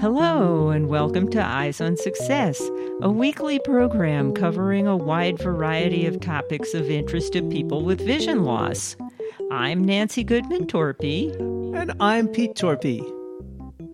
Hello, and welcome to Eyes on Success, a weekly program covering a wide variety of topics of interest to people with vision loss. I'm Nancy Goodman Torpy. And I'm Pete Torpy.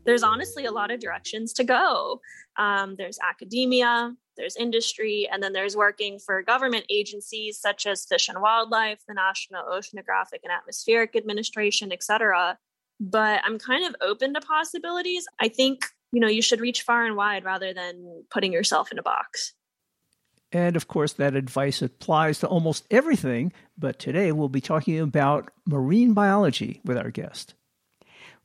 There's honestly a lot of directions to go. Um, there's academia, there's industry, and then there's working for government agencies such as Fish and Wildlife, the National Oceanographic and Atmospheric Administration, etc but I'm kind of open to possibilities. I think, you know, you should reach far and wide rather than putting yourself in a box. And of course, that advice applies to almost everything. But today we'll be talking about marine biology with our guest.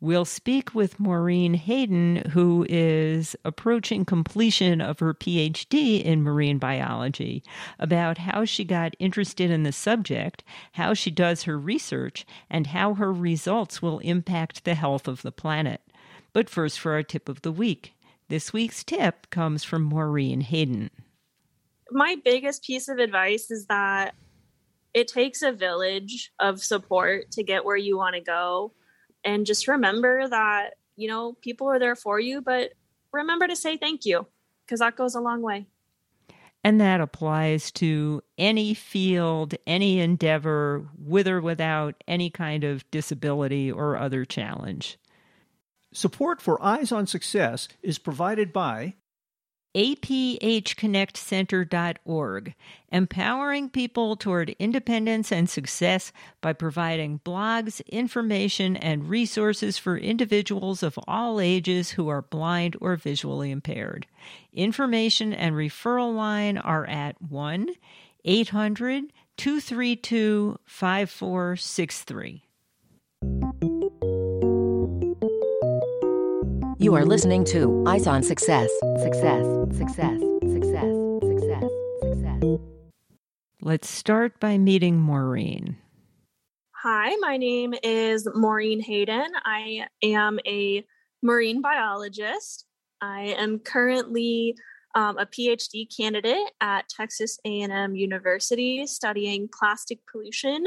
We'll speak with Maureen Hayden, who is approaching completion of her PhD in marine biology, about how she got interested in the subject, how she does her research, and how her results will impact the health of the planet. But first, for our tip of the week. This week's tip comes from Maureen Hayden. My biggest piece of advice is that it takes a village of support to get where you want to go and just remember that you know people are there for you but remember to say thank you because that goes a long way and that applies to any field, any endeavor, with or without any kind of disability or other challenge. Support for Eyes on Success is provided by aphconnectcenter.org, empowering people toward independence and success by providing blogs, information, and resources for individuals of all ages who are blind or visually impaired. Information and referral line are at 1 800 232 5463. You are listening to Eyes on Success. Success, success, success, success, success. Let's start by meeting Maureen. Hi, my name is Maureen Hayden. I am a marine biologist. I am currently um, a PhD candidate at Texas A&M University studying plastic pollution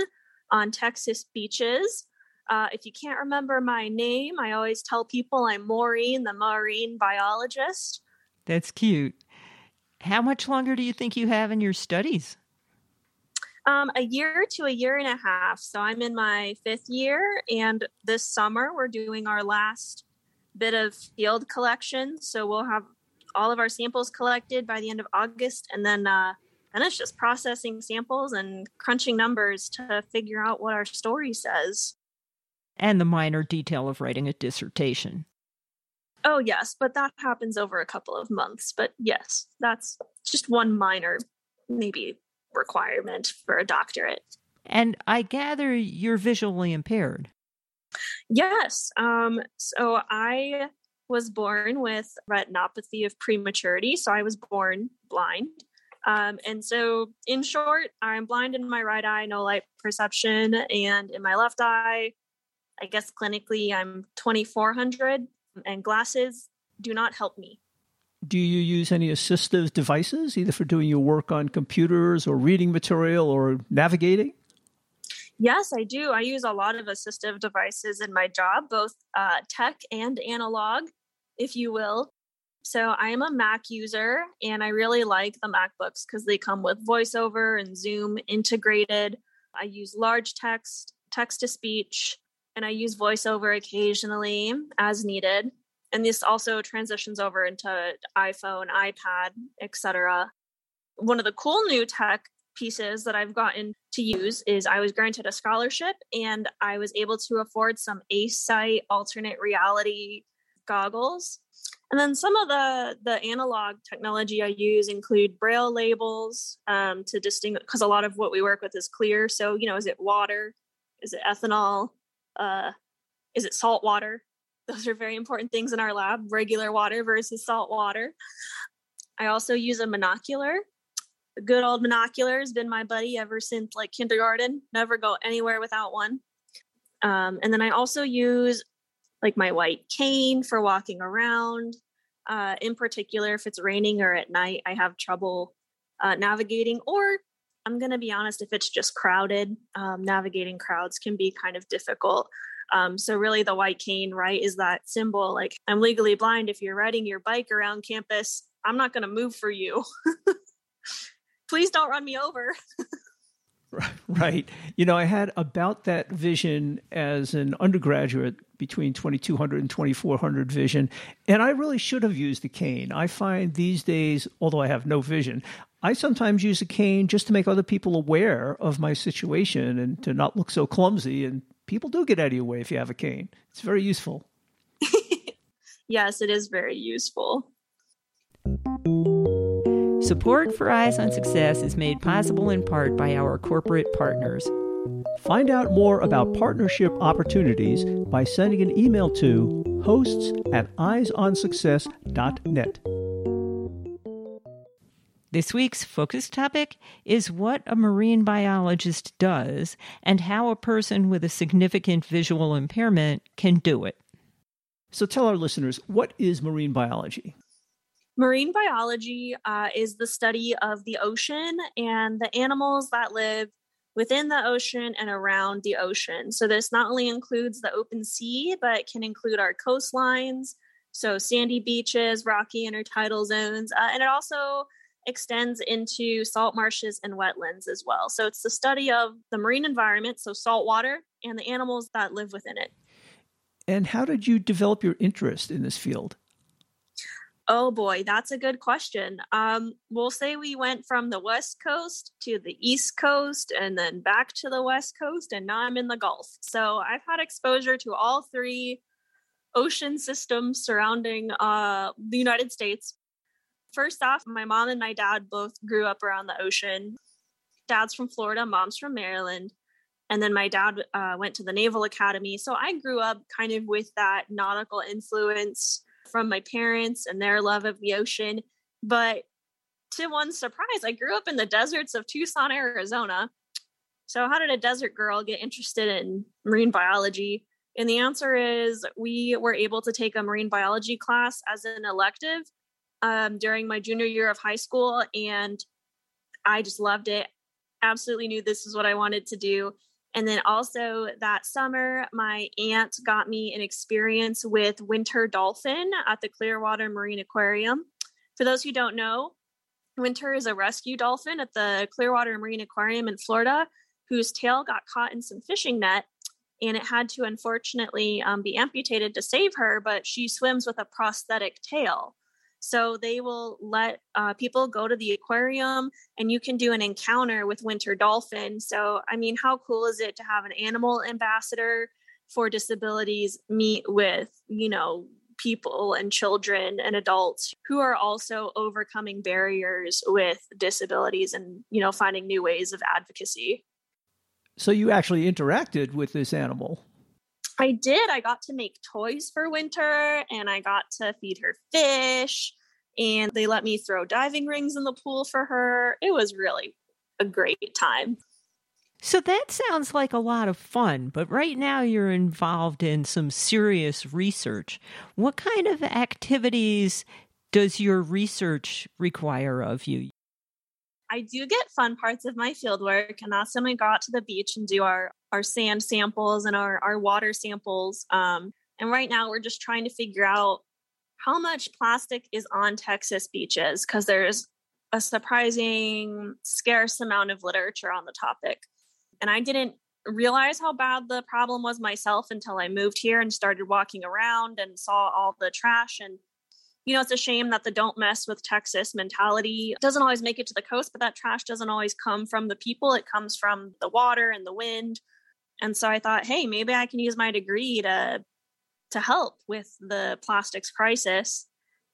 on Texas beaches. Uh, if you can't remember my name, I always tell people I'm Maureen, the marine biologist. That's cute. How much longer do you think you have in your studies? Um, a year to a year and a half. So I'm in my fifth year, and this summer we're doing our last bit of field collection. So we'll have all of our samples collected by the end of August, and then uh, then it's just processing samples and crunching numbers to figure out what our story says and the minor detail of writing a dissertation. Oh, yes, but that happens over a couple of months. But yes, that's just one minor, maybe, requirement for a doctorate. And I gather you're visually impaired. Yes. Um, so I was born with retinopathy of prematurity. So I was born blind. Um, and so, in short, I'm blind in my right eye, no light perception, and in my left eye, I guess clinically I'm 2400 and glasses do not help me. Do you use any assistive devices, either for doing your work on computers or reading material or navigating? Yes, I do. I use a lot of assistive devices in my job, both uh, tech and analog, if you will. So I am a Mac user and I really like the MacBooks because they come with voiceover and Zoom integrated. I use large text, text to speech, and I use voiceover occasionally as needed. And this also transitions over into iPhone, iPad, etc. One of the cool new tech pieces that I've gotten to use is I was granted a scholarship and I was able to afford some ACE-Sight alternate reality goggles. And then some of the the analog technology I use include braille labels um, to distinguish because a lot of what we work with is clear. So you know, is it water? Is it ethanol? Uh, is it salt water? Those are very important things in our lab regular water versus salt water. I also use a monocular. Good old monocular has been my buddy ever since like kindergarten. Never go anywhere without one. Um, and then I also use like my white cane for walking around. Uh, in particular, if it's raining or at night, I have trouble uh, navigating or I'm going to be honest, if it's just crowded, um, navigating crowds can be kind of difficult. Um, so really the white cane, right, is that symbol like I'm legally blind. If you're riding your bike around campus, I'm not going to move for you. Please don't run me over. Right. You know, I had about that vision as an undergraduate between 2200 and 2400 vision, and I really should have used the cane. I find these days, although I have no vision, I sometimes use a cane just to make other people aware of my situation and to not look so clumsy. And people do get out of your way if you have a cane. It's very useful. yes, it is very useful. Support for Eyes on Success is made possible in part by our corporate partners. Find out more about partnership opportunities by sending an email to hosts at eyesonsuccess.net. This week's focus topic is what a marine biologist does and how a person with a significant visual impairment can do it. So tell our listeners, what is marine biology? Marine biology uh, is the study of the ocean and the animals that live within the ocean and around the ocean. So, this not only includes the open sea, but can include our coastlines, so sandy beaches, rocky intertidal zones, uh, and it also extends into salt marshes and wetlands as well. So, it's the study of the marine environment, so salt water, and the animals that live within it. And how did you develop your interest in this field? Oh boy, that's a good question. Um, we'll say we went from the West Coast to the East Coast and then back to the West Coast, and now I'm in the Gulf. So I've had exposure to all three ocean systems surrounding uh, the United States. First off, my mom and my dad both grew up around the ocean. Dad's from Florida, mom's from Maryland. And then my dad uh, went to the Naval Academy. So I grew up kind of with that nautical influence from my parents and their love of the ocean. But to one surprise, I grew up in the deserts of Tucson, Arizona. So, how did a desert girl get interested in marine biology? And the answer is we were able to take a marine biology class as an elective um, during my junior year of high school. And I just loved it. Absolutely knew this is what I wanted to do. And then also that summer, my aunt got me an experience with winter dolphin at the Clearwater Marine Aquarium. For those who don't know, Winter is a rescue dolphin at the Clearwater Marine Aquarium in Florida whose tail got caught in some fishing net and it had to unfortunately um, be amputated to save her, but she swims with a prosthetic tail. So they will let uh, people go to the aquarium and you can do an encounter with winter dolphin. So, I mean, how cool is it to have an animal ambassador for disabilities meet with, you know, people and children and adults who are also overcoming barriers with disabilities and, you know, finding new ways of advocacy. So you actually interacted with this animal. I did. I got to make toys for winter and I got to feed her fish and they let me throw diving rings in the pool for her. It was really a great time. So that sounds like a lot of fun, but right now you're involved in some serious research. What kind of activities does your research require of you? I do get fun parts of my field work, and that's when we go out to the beach and do our, our sand samples and our, our water samples. Um, and right now, we're just trying to figure out how much plastic is on Texas beaches because there's a surprising scarce amount of literature on the topic. And I didn't realize how bad the problem was myself until I moved here and started walking around and saw all the trash and you know, it's a shame that the don't mess with Texas mentality doesn't always make it to the coast, but that trash doesn't always come from the people. It comes from the water and the wind. And so I thought, hey, maybe I can use my degree to to help with the plastics crisis.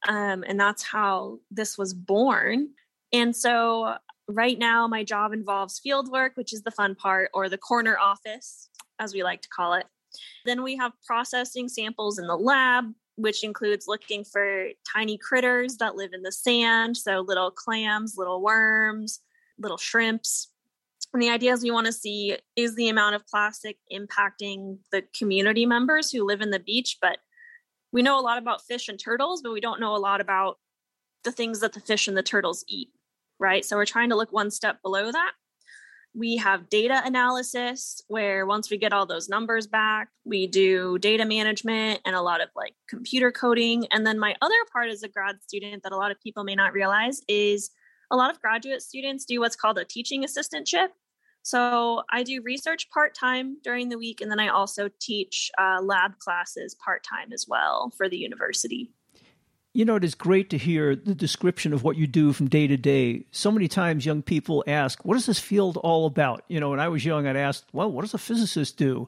Um, and that's how this was born. And so right now my job involves field work, which is the fun part, or the corner office, as we like to call it. Then we have processing samples in the lab, which includes looking for tiny critters that live in the sand. So, little clams, little worms, little shrimps. And the ideas we want to see is the amount of plastic impacting the community members who live in the beach. But we know a lot about fish and turtles, but we don't know a lot about the things that the fish and the turtles eat, right? So, we're trying to look one step below that. we have data analysis where once we get all those numbers back, we do data management and a lot of like computer coding. And then my other part as a grad student that a lot of people may not realize is a lot of graduate students do what's called a teaching assistantship. So I do research part time during the week, and then I also teach uh, lab classes part time as well for the university. You know, it is great to hear the description of what you do from day to day. So many times young people ask, What is this field all about? You know, when I was young, I'd ask, Well, what does a physicist do?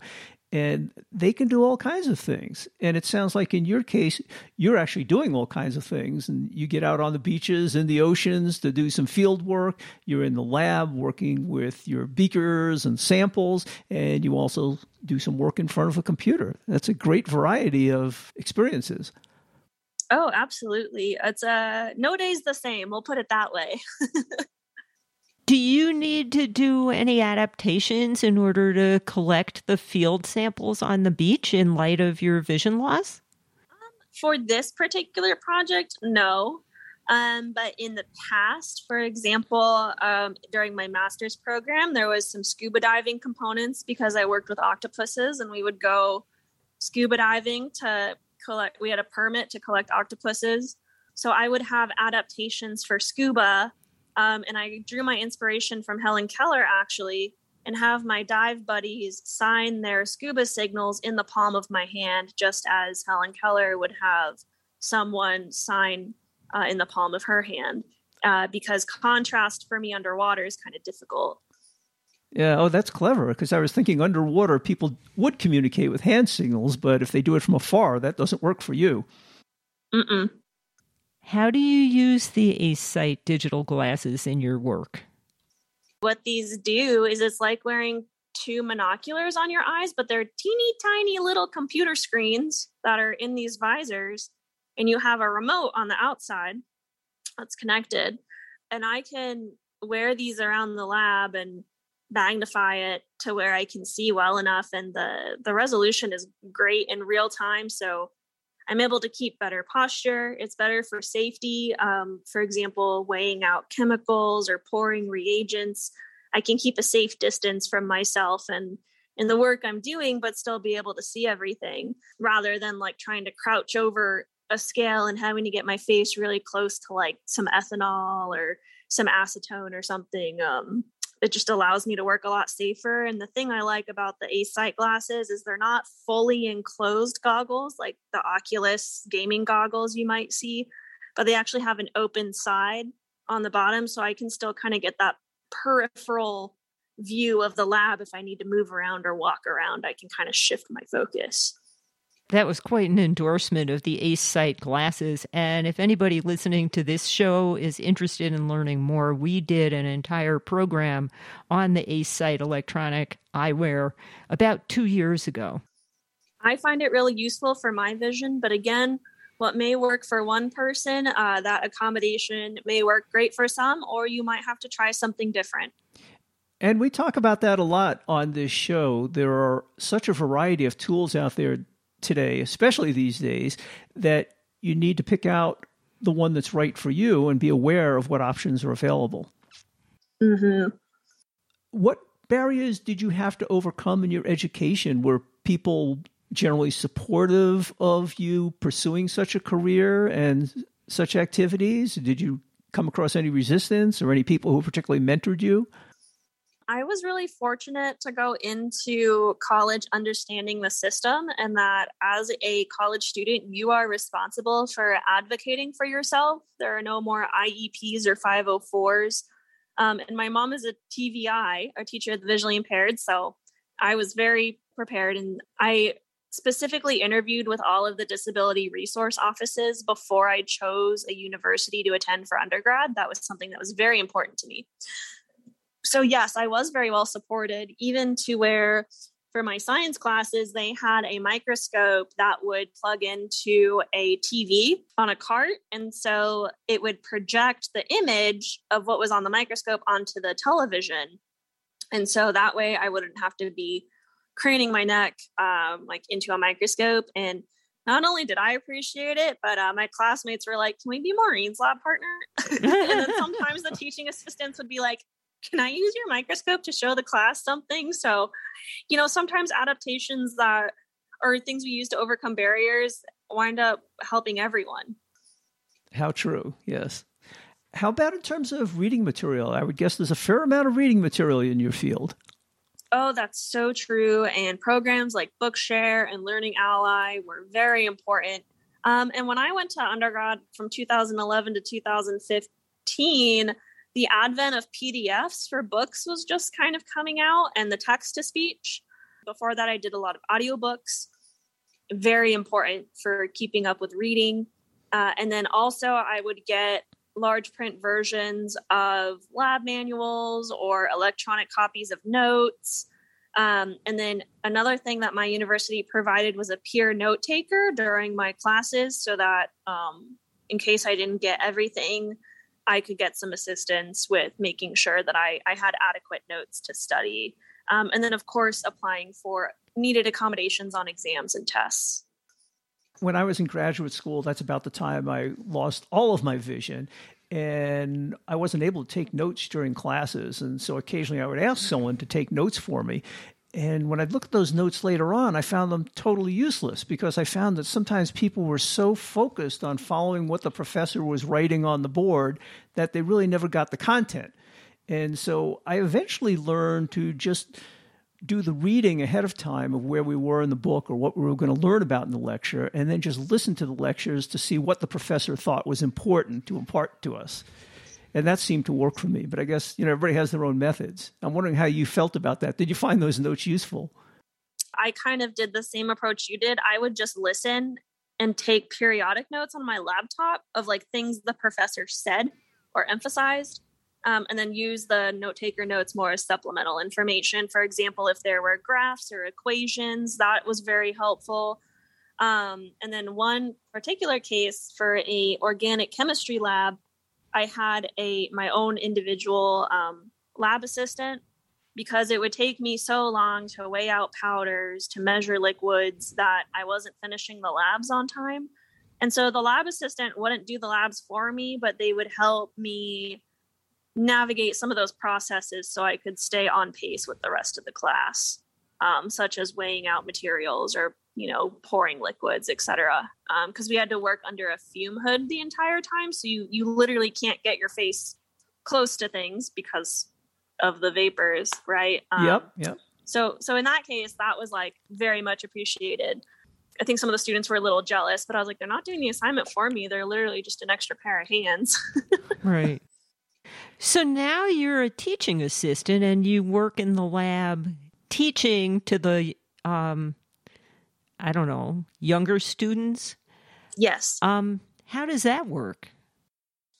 And they can do all kinds of things. And it sounds like in your case, you're actually doing all kinds of things. And you get out on the beaches and the oceans to do some field work. You're in the lab working with your beakers and samples. And you also do some work in front of a computer. That's a great variety of experiences. Oh, absolutely. It's uh no day's the same. We'll put it that way. do you need to do any adaptations in order to collect the field samples on the beach in light of your vision loss? Um, for this particular project, no. Um, but in the past, for example, um, during my master's program, there was some scuba diving components because I worked with octopuses, and we would go scuba diving to collect we had a permit to collect octopuses so i would have adaptations for scuba um, and i drew my inspiration from helen keller actually and have my dive buddies sign their scuba signals in the palm of my hand just as helen keller would have someone sign uh, in the palm of her hand uh, because contrast for me underwater is kind of difficult yeah, oh, that's clever because I was thinking underwater people would communicate with hand signals, but if they do it from afar, that doesn't work for you. Mm-mm. How do you use the ACesight digital glasses in your work? What these do is it's like wearing two monoculars on your eyes, but they're teeny tiny little computer screens that are in these visors, and you have a remote on the outside that's connected. And I can wear these around the lab and magnify it to where I can see well enough and the the resolution is great in real time so I'm able to keep better posture. It's better for safety. Um, for example, weighing out chemicals or pouring reagents. I can keep a safe distance from myself and in the work I'm doing, but still be able to see everything rather than like trying to crouch over a scale and having to get my face really close to like some ethanol or some acetone or something. Um, it just allows me to work a lot safer. And the thing I like about the ACesight glasses is they're not fully enclosed goggles like the Oculus gaming goggles you might see, but they actually have an open side on the bottom. So I can still kind of get that peripheral view of the lab if I need to move around or walk around. I can kind of shift my focus. That was quite an endorsement of the ACesight glasses. And if anybody listening to this show is interested in learning more, we did an entire program on the ACesight electronic eyewear about two years ago. I find it really useful for my vision, but again, what may work for one person, uh, that accommodation may work great for some, or you might have to try something different. And we talk about that a lot on this show. There are such a variety of tools out there today, especially these days, that you need to pick out the one that's right for you and be aware of what options are available. Mm-hmm. What barriers did you have to overcome in your education? Were people generally supportive of you pursuing such a career and such activities? Did you come across any resistance or any people who particularly mentored you? I was really fortunate to go into college understanding the system, and that as a college student, you are responsible for advocating for yourself. There are no more IEPs or 504s. Um, and my mom is a TVI, a teacher of the visually impaired. So I was very prepared. And I specifically interviewed with all of the disability resource offices before I chose a university to attend for undergrad. That was something that was very important to me so yes, I was very well supported, even to where for my science classes, they had a microscope that would plug into a TV on a cart. And so it would project the image of what was on the microscope onto the television. And so that way I wouldn't have to be craning my neck um, like into a microscope. And not only did I appreciate it, but uh, my classmates were like, "Can we be Maureen's lab partner?" and then sometimes the teaching assistants would be like, can I use your microscope to show the class something? So, you know, sometimes adaptations that or things we use to overcome barriers wind up helping everyone. How true, yes. How about in terms of reading material? I would guess there's a fair amount of reading material in your field. Oh, that's so true. And programs like Bookshare and Learning Ally were very important. Um, and when I went to undergrad from 2011 to 2015, the advent of PDFs for books was just kind of coming out and the text to speech. Before that, I did a lot of audiobooks, very important for keeping up with reading. Uh, and then also, I would get large print versions of lab manuals or electronic copies of notes. Um, and then another thing that my university provided was a peer note taker during my classes so that um, in case I didn't get everything, I could get some assistance with making sure that I, I had adequate notes to study. Um, and then, of course, applying for needed accommodations on exams and tests when I was in graduate school, that's about the time I lost all of my vision. And I wasn't able to take notes during classes. And so occasionally I would ask someone to take notes for me. And when I looked at those notes later on, I found them totally useless because I found that sometimes people were so focused on following what the professor was writing on the board that they really never got the content. And so I eventually learned to just do the reading ahead of time of where we were in the book or what we were going to learn about in the lecture, and then just listen to the lectures to see what the professor thought was important to impart to us. And that seemed to work for me. But I guess you know everybody has their own methods. I'm wondering how you felt about that. Did you find those notes useful? I kind of did the same approach you did. I would just listen and take periodic notes on my laptop of like things the professor said or emphasized um, and then use the note taker notes more as supplemental information. For example, if there were graphs or equations, that was very helpful. Um, and then one particular case for a organic chemistry lab, I had a my own individual um, lab assistant because it would take me so long to weigh out powders, to measure liquids that I wasn't finishing the labs on time. And so the lab assistant wouldn't do the labs for me, but they would help me navigate some of those processes so I could stay on pace with the rest of the class, um, such as weighing out materials or you know pouring liquids, etc. Because um, we had to work under a fume hood the entire time, so you you literally can't get your face close to things because of the vapors, right? Um, yep. Yep. So so in that case, that was like very much appreciated. I think some of the students were a little jealous, but I was like, they're not doing the assignment for me. They're literally just an extra pair of hands. right. So now you're a teaching assistant and you work in the lab teaching to the um I don't know, younger students? Yes. Um how does that work?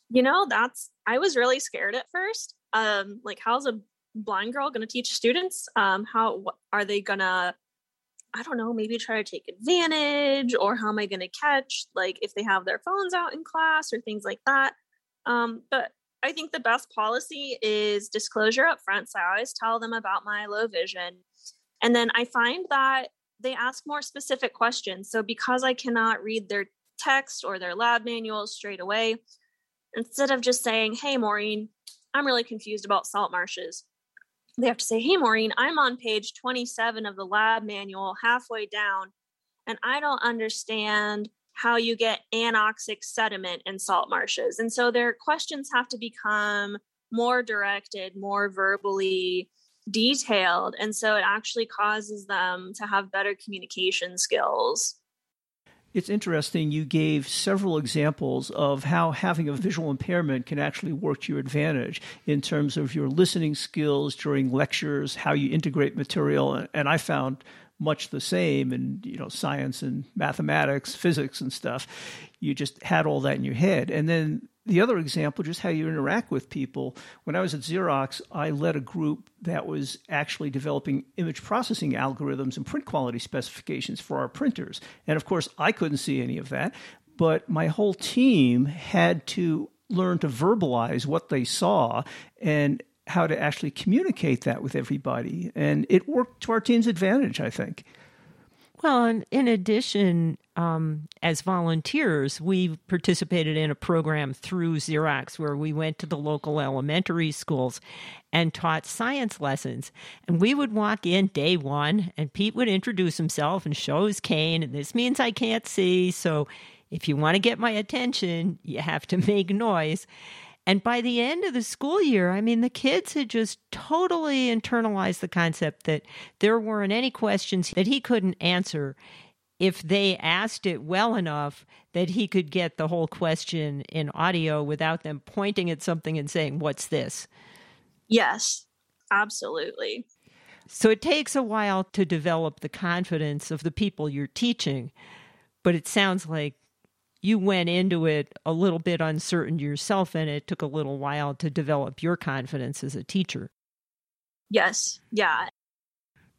You know, that's I was really scared at first. Um like how's a blind girl going to teach students? Um how are they going to I don't know, maybe try to take advantage or how am I going to catch like if they have their phones out in class or things like that. Um but I think the best policy is disclosure up front. So I always tell them about my low vision. And then I find that they ask more specific questions. So because I cannot read their text or their lab manuals straight away, instead of just saying, Hey, Maureen, I'm really confused about salt marshes, they have to say, Hey, Maureen, I'm on page 27 of the lab manual, halfway down, and I don't understand how you get anoxic sediment in salt marshes. And so their questions have to become more directed, more verbally detailed. And so it actually causes them to have better communication skills. It's interesting. You gave several examples of how having a visual impairment can actually work to your advantage in terms of your listening skills during lectures, how you integrate material. And I found much the same in you know science and mathematics, physics and stuff. You just had all that in your head, and then the other example, just how you interact with people. When I was at Xerox, I led a group that was actually developing image processing algorithms and print quality specifications for our printers. And of course, I couldn't see any of that, but my whole team had to learn to verbalize what they saw and how to actually communicate that with everybody. And it worked to our team's advantage, I think. Well, and in addition, um, as volunteers, we participated in a program through Xerox where we went to the local elementary schools and taught science lessons. And we would walk in day one, and Pete would introduce himself and show his cane. And this means I can't see. So if you want to get my attention, you have to make noise. And by the end of the school year, I mean, the kids had just totally internalized the concept that there weren't any questions that he couldn't answer if they asked it well enough that he could get the whole question in audio without them pointing at something and saying, What's this? Yes, absolutely. So it takes a while to develop the confidence of the people you're teaching, but it sounds like you went into it a little bit uncertain yourself and it took a little while to develop your confidence as a teacher. Yes. Yeah.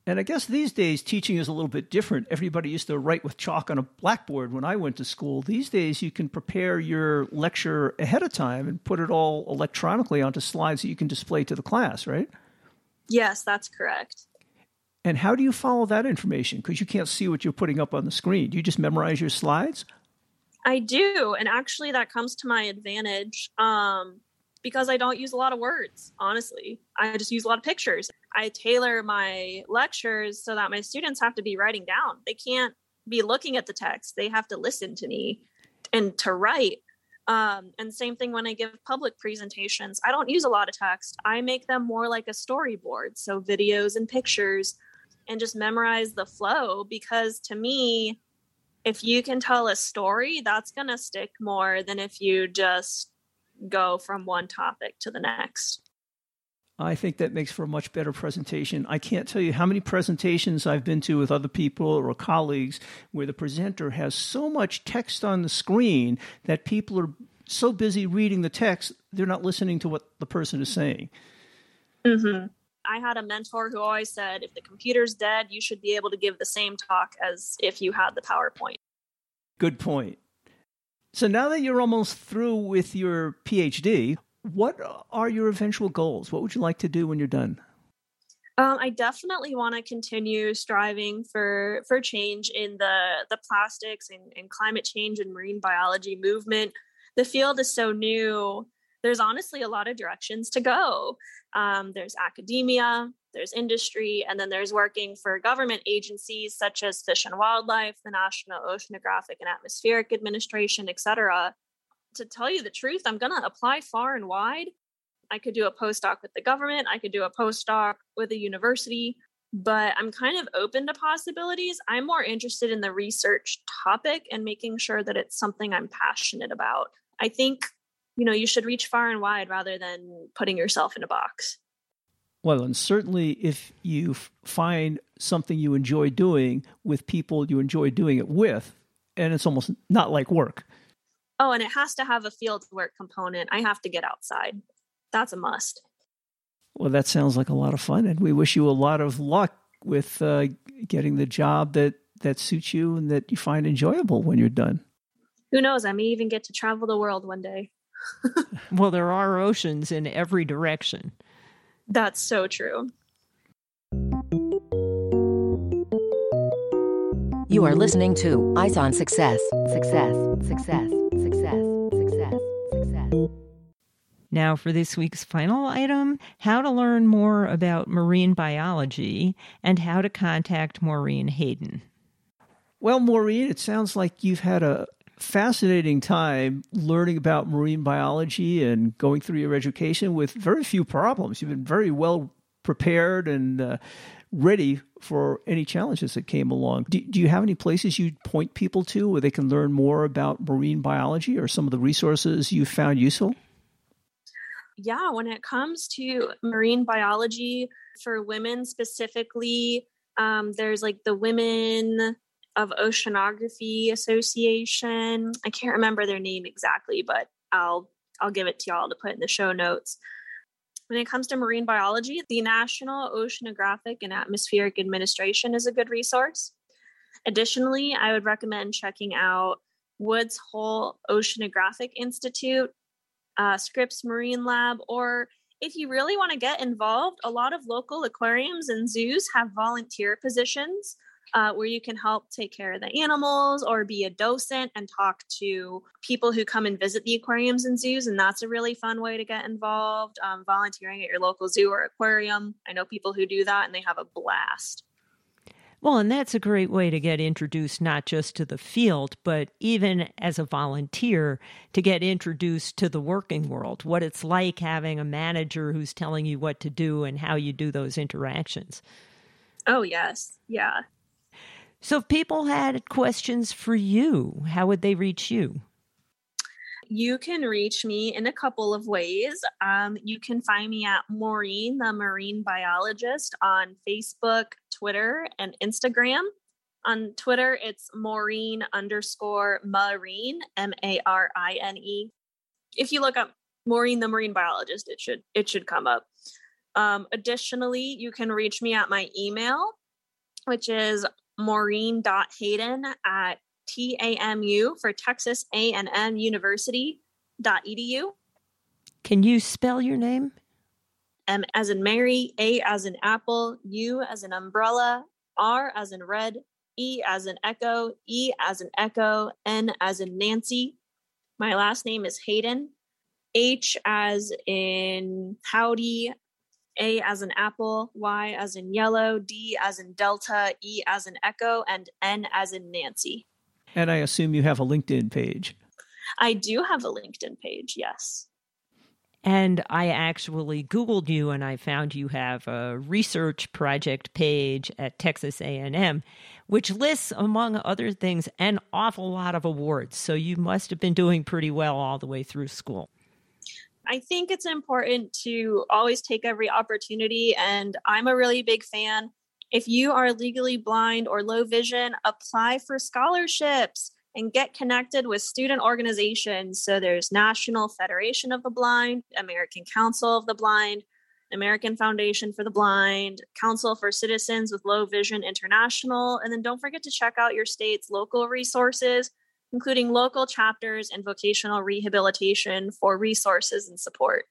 And I guess these days teaching is a little bit different. Everybody used to write with chalk on a blackboard when I went to school. These days you can prepare your lecture ahead of time and put it all electronically onto slides that you can display to the class, right? Yes, that's correct. And how do you follow that information? Because you can't see what you're putting up on the screen. Do you just memorize your slides? I do, and actually, that comes to my advantage um, because I don't use a lot of words. Honestly, I just use a lot of pictures. I tailor my lectures so that my students have to be writing down. They can't be looking at the text; they have to listen to me and to write. Um, and same thing when I give public presentations. I don't use a lot of text. I make them more like a storyboard, so videos and pictures, and just memorize the flow. Because to me, if you can tell a story, that's going to stick more than if you just go from one topic to the next. I think that makes for a much better presentation. I can't tell you how many presentations I've been to with other people or colleagues where the presenter has so much text on the screen that people are so busy reading the text, they're not listening to what the person is saying. Mm-hmm. I had a mentor who always said, if the computer's dead, you should be able to give the same talk as if you had the PowerPoint. Good point. So now that you're almost through with your PhD, what are your eventual goals? What would you like to do when you're done? Um, I definitely want to continue striving for for change in the the plastics and, and climate change and marine biology movement. The field is so new there's honestly a lot of directions to go. Um, there's academia, there's industry, and then there's working for government agencies such as Fish and Wildlife, the National Oceanographic and Atmospheric Administration, etc. To tell you the truth, I'm going to apply far and wide. I could do a postdoc with the government, I could do a postdoc with a university, but I'm kind of open to possibilities. I'm more interested in the research topic and making sure that it's something I'm passionate about. I think you know you should reach far and wide rather than putting yourself in a box. Well and certainly if you find something you enjoy doing with people you enjoy doing it with and it's almost not like work. Oh and it has to have a field work component. I have to get outside. That's a must. Well that sounds like a lot of fun and we wish you a lot of luck with uh, getting the job that that suits you and that you find enjoyable when you're done. Who knows? I may even get to travel the world one day well, there are oceans in every direction. That's so true. You are listening to Eyes on Success. Success, success, success, success, success. Now, for this week's final item how to learn more about marine biology and how to contact Maureen Hayden. Well, Maureen, it sounds like you've had a, fascinating time learning about marine biology and going through your education with very few problems. You've been very well prepared and uh, ready for any challenges that came along. Do, do, you have any places you'd point people to where they can learn more about marine biology or some of the resources you found useful? Yeah, when it comes to marine biology for women specifically, um, there's like the Women of Oceanography Association. I can't remember their name exactly, but I'll I'll give it to y'all to put in the show notes. When it comes to marine biology, the National Oceanographic and Atmospheric Administration is a good resource. Additionally, I would recommend checking out Woods Hole Oceanographic Institute, uh, Scripps Marine Lab, or if you really want to get involved, a lot of local aquariums and zoos have volunteer positions uh, where you can help take care of the animals or be a docent and talk to people who come and visit the aquariums and zoos. And that's a really fun way to get involved. Um, volunteering at your local zoo or aquarium. I know people who do that and they have a blast. Well, and that's a great way to get introduced not just to the field, but even as a volunteer to get introduced to the working world, what it's like having a manager who's telling you what to do and how you do those interactions. Oh, yes. Yeah. So, if people had questions for you, how would they reach you? You can reach me in a couple of ways. Um, you can find me at Maureen, the marine biologist, on Facebook, Twitter, and Instagram. On Twitter, it's Maureen underscore Marine, M A R I N E. If you look up Maureen, the marine biologist, it should it should come up. Um, additionally, you can reach me at my email, which is maureen.hayden at TAMU for Texas A&M University.edu. Can you spell your name? M as in Mary, A as in apple, U as in umbrella, R as in red, E as in echo, E as in echo, N as in Nancy. My last name is Hayden. H as in howdy, a as in apple, Y as in yellow, D as in delta, E as in echo, and N as in Nancy. And I assume you have a LinkedIn page. I do have a LinkedIn page, yes. And I actually Googled you and I found you have a research project page at Texas A&M, which lists, among other things, an awful lot of awards. So you must have been doing pretty well all the way through school. I think it's important to always take every opportunity. And I'm a really big fan. If you are legally blind or low vision, apply for scholarships and get connected with student organizations. So there's National Federation of the Blind, American Council of the Blind, American Foundation for the Blind, Council for Citizens with Low Vision International. And then don't forget to check out your state's local resources including local chapters and vocational rehabilitation for resources and support.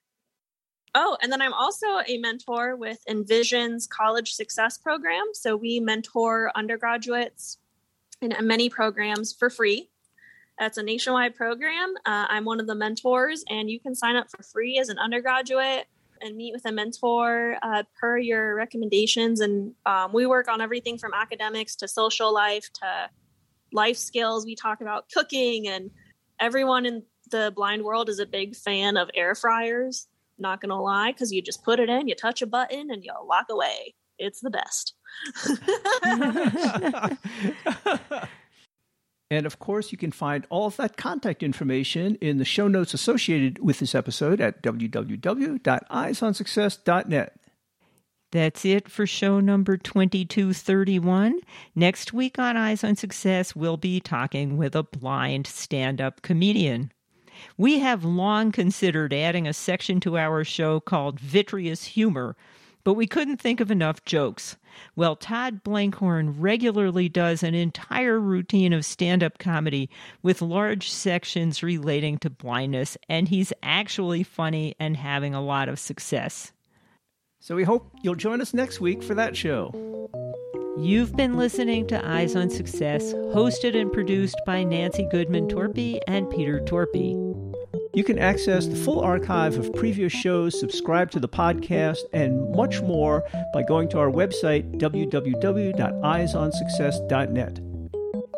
Oh, and then I'm also a mentor with Envision's College Success Program. So we mentor undergraduates in many programs for free. That's a nationwide program. Uh, I'm one of the mentors, and you can sign up for free as an undergraduate and meet with a mentor uh, per your recommendations. And um, we work on everything from academics to social life to life skills. We talk about cooking, and everyone in the blind world is a big fan of air fryers. Not gonna lie, because you just put it in, you touch a button, and you walk away. It's the best. and of course, you can find all of that contact information in the show notes associated with this episode at www.eyesonsuccess.net. That's it for show number 2231. Next week on Eyes on Success, we'll be talking with a blind stand up comedian. We have long considered adding a section to our show called Vitreous Humor, but we couldn't think of enough jokes. Well, Todd Blankhorn regularly does an entire routine of stand up comedy with large sections relating to blindness, and he's actually funny and having a lot of success. So we hope you'll join us next week for that show. You've been listening to Eyes on Success, hosted and produced by Nancy Goodman Torpy and Peter Torpy. You can access the full archive of previous shows, subscribe to the podcast, and much more by going to our website, www.eyesonsuccess.net.